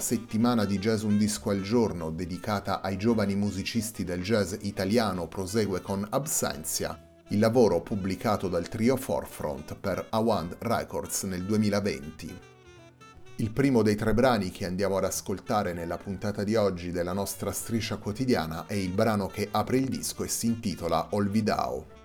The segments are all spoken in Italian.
La settimana di Jazz Un Disco al Giorno dedicata ai giovani musicisti del jazz italiano prosegue con Absentia, il lavoro pubblicato dal trio Forefront per Awand Records nel 2020. Il primo dei tre brani che andiamo ad ascoltare nella puntata di oggi della nostra striscia quotidiana è il brano che apre il disco e si intitola Olvidao.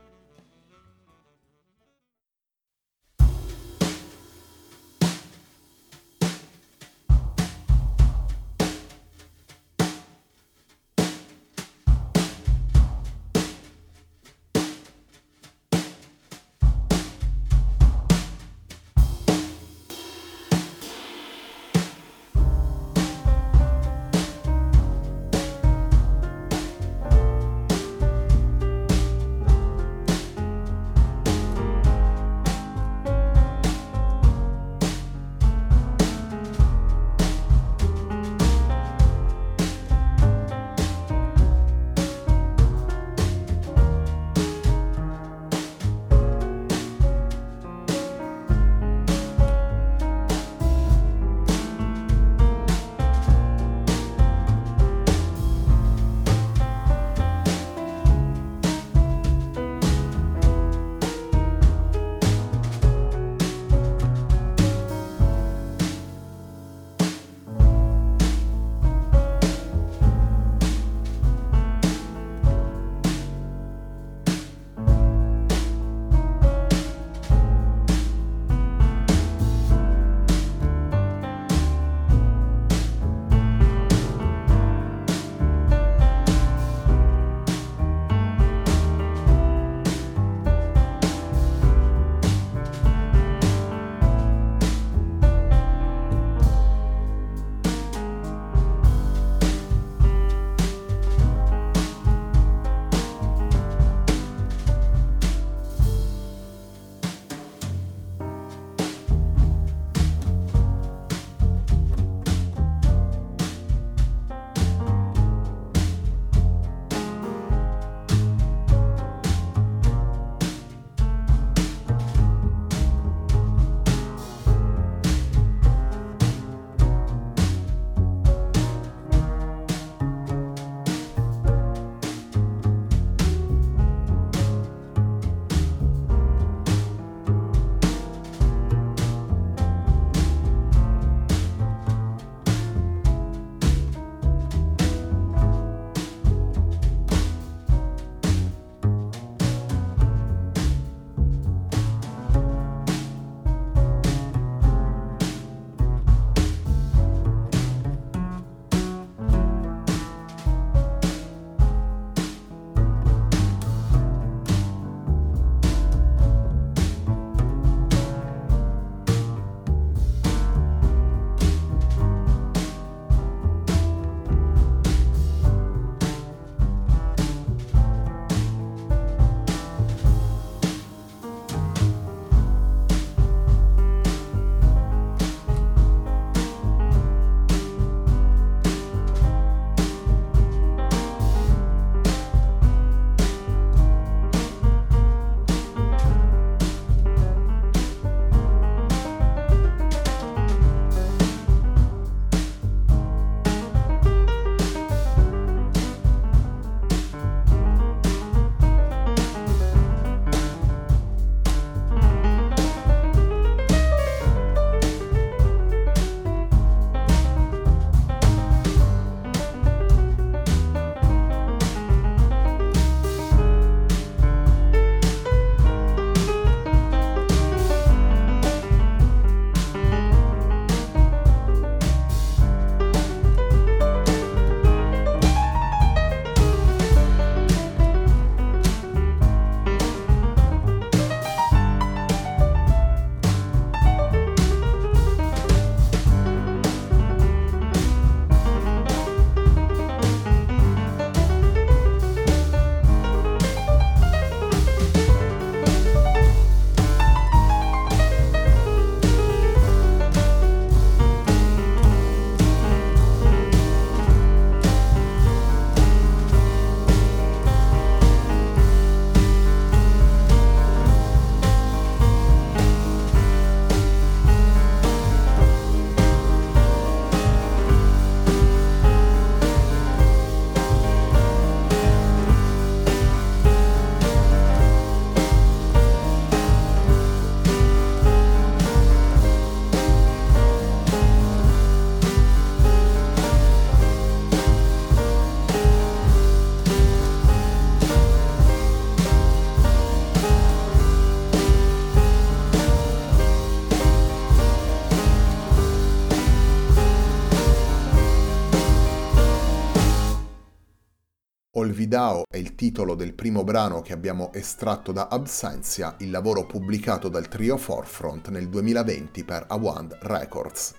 Olvidao è il titolo del primo brano che abbiamo estratto da Absentia, il lavoro pubblicato dal trio Forefront nel 2020 per Awand Records.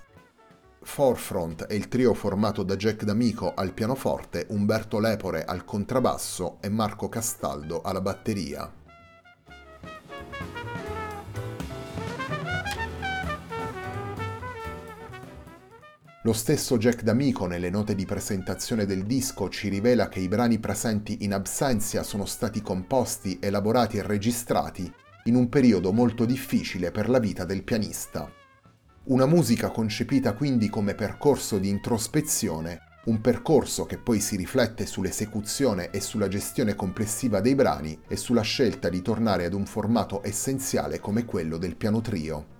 Forefront è il trio formato da Jack D'Amico al pianoforte, Umberto Lepore al contrabbasso e Marco Castaldo alla batteria. Lo stesso Jack D'Amico nelle note di presentazione del disco ci rivela che i brani presenti in Absentia sono stati composti, elaborati e registrati in un periodo molto difficile per la vita del pianista. Una musica concepita quindi come percorso di introspezione, un percorso che poi si riflette sull'esecuzione e sulla gestione complessiva dei brani e sulla scelta di tornare ad un formato essenziale come quello del piano trio.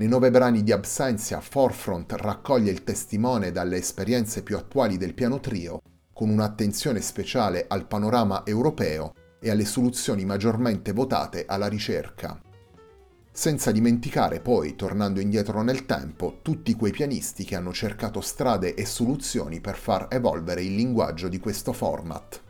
Nei nove brani di Absentia, Forefront raccoglie il testimone dalle esperienze più attuali del piano trio, con un'attenzione speciale al panorama europeo e alle soluzioni maggiormente votate alla ricerca. Senza dimenticare poi, tornando indietro nel tempo, tutti quei pianisti che hanno cercato strade e soluzioni per far evolvere il linguaggio di questo format.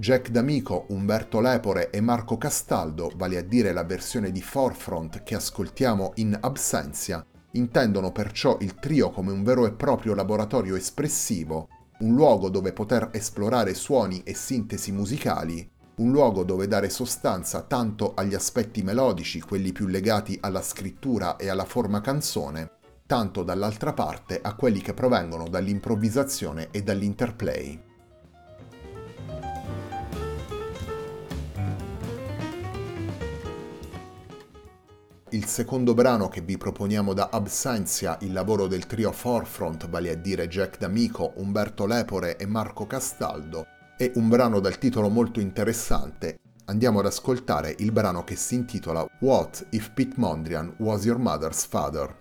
Jack D'Amico, Umberto Lepore e Marco Castaldo, vale a dire la versione di Forefront che ascoltiamo in Absentia, intendono perciò il trio come un vero e proprio laboratorio espressivo, un luogo dove poter esplorare suoni e sintesi musicali, un luogo dove dare sostanza tanto agli aspetti melodici, quelli più legati alla scrittura e alla forma canzone, tanto dall'altra parte a quelli che provengono dall'improvvisazione e dall'interplay. Il secondo brano che vi proponiamo da Absentia, il lavoro del trio Forefront, vale a dire Jack D'Amico, Umberto Lepore e Marco Castaldo, è un brano dal titolo molto interessante. Andiamo ad ascoltare il brano che si intitola What if Pete Mondrian was your mother's father?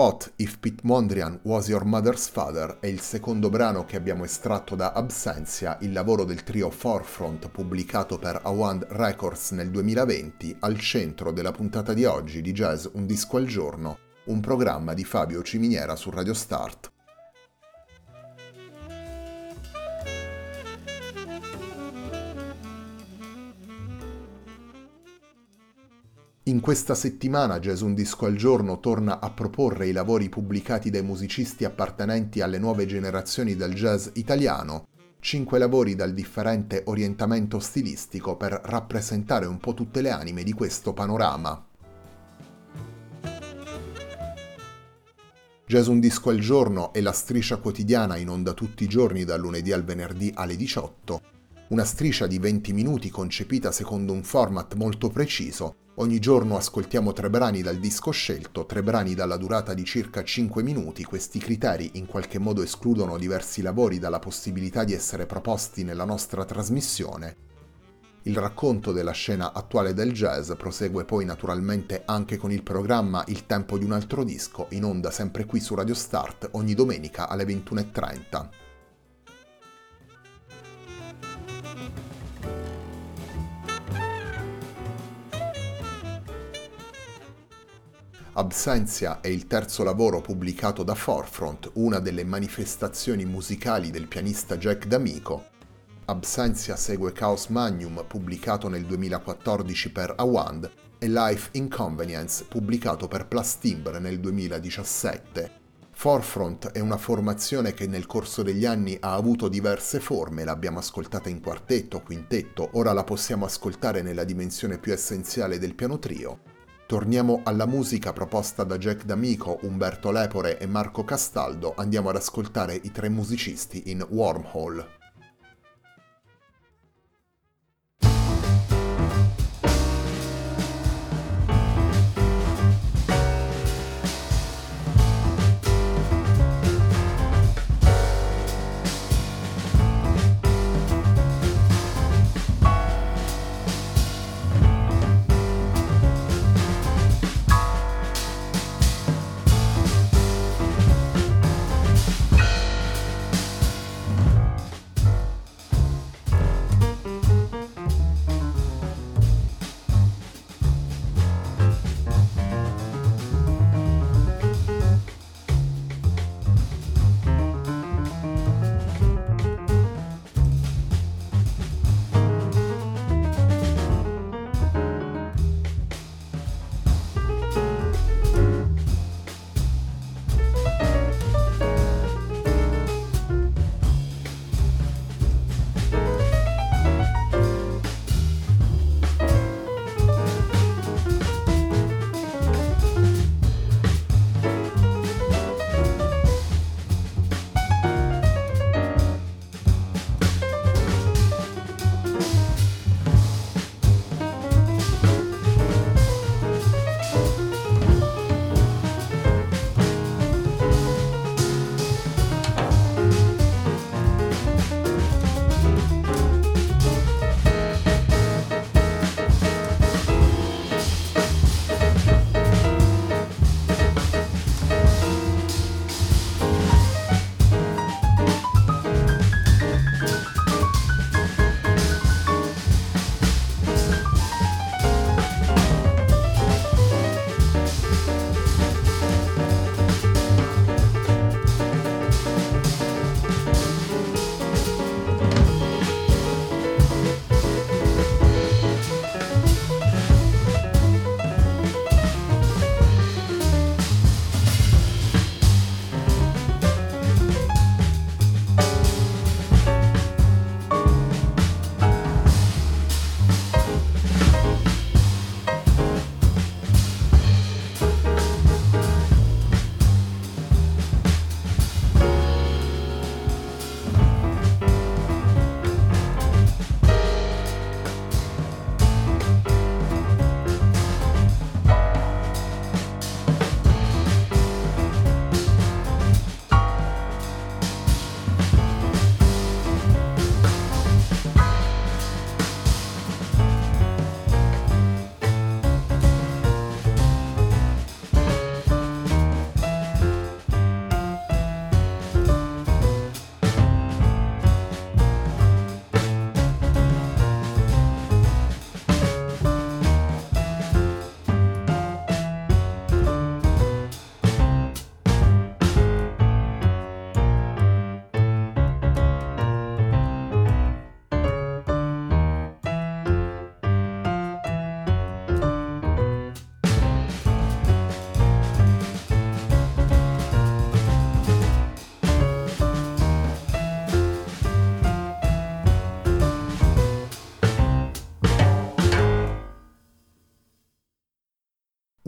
What If Pete Mondrian Was Your Mother's Father è il secondo brano che abbiamo estratto da Absentia, il lavoro del trio Forefront pubblicato per Awand Records nel 2020, al centro della puntata di oggi di Jazz Un disco al giorno, un programma di Fabio Ciminiera su Radio Start. In questa settimana Jazz Un Disco al Giorno torna a proporre i lavori pubblicati dai musicisti appartenenti alle nuove generazioni del jazz italiano, cinque lavori dal differente orientamento stilistico per rappresentare un po' tutte le anime di questo panorama. Jazz Un Disco al Giorno è la striscia quotidiana in onda tutti i giorni dal lunedì al venerdì alle 18, una striscia di 20 minuti concepita secondo un format molto preciso Ogni giorno ascoltiamo tre brani dal disco scelto, tre brani dalla durata di circa 5 minuti. Questi criteri in qualche modo escludono diversi lavori dalla possibilità di essere proposti nella nostra trasmissione. Il racconto della scena attuale del jazz prosegue poi naturalmente anche con il programma Il tempo di un altro disco, in onda sempre qui su Radio Start ogni domenica alle 21.30. Absentia è il terzo lavoro pubblicato da Forefront, una delle manifestazioni musicali del pianista Jack D'Amico. Absentia segue Chaos Magnum, pubblicato nel 2014 per Awand, e Life Inconvenience, pubblicato per Plastimbre nel 2017. Forefront è una formazione che nel corso degli anni ha avuto diverse forme, l'abbiamo ascoltata in quartetto, quintetto, ora la possiamo ascoltare nella dimensione più essenziale del piano trio. Torniamo alla musica proposta da Jack D'Amico, Umberto Lepore e Marco Castaldo, andiamo ad ascoltare i tre musicisti in Wormhole.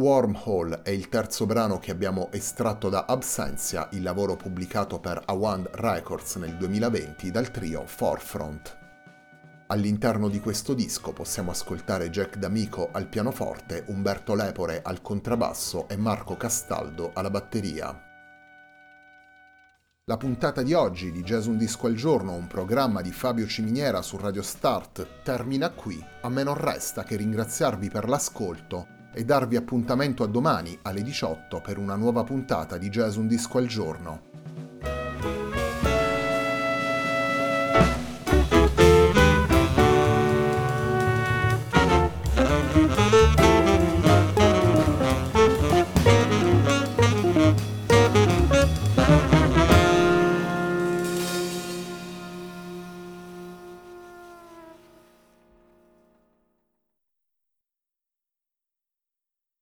Wormhole è il terzo brano che abbiamo estratto da Absentia, il lavoro pubblicato per Awand Records nel 2020 dal trio Forefront. All'interno di questo disco possiamo ascoltare Jack D'Amico al pianoforte, Umberto Lepore al contrabbasso e Marco Castaldo alla batteria. La puntata di oggi di Jazz Un Disco al Giorno, un programma di Fabio Ciminiera su Radio Start, termina qui. A me non resta che ringraziarvi per l'ascolto e darvi appuntamento a domani alle 18 per una nuova puntata di Jazz Un Disco al Giorno.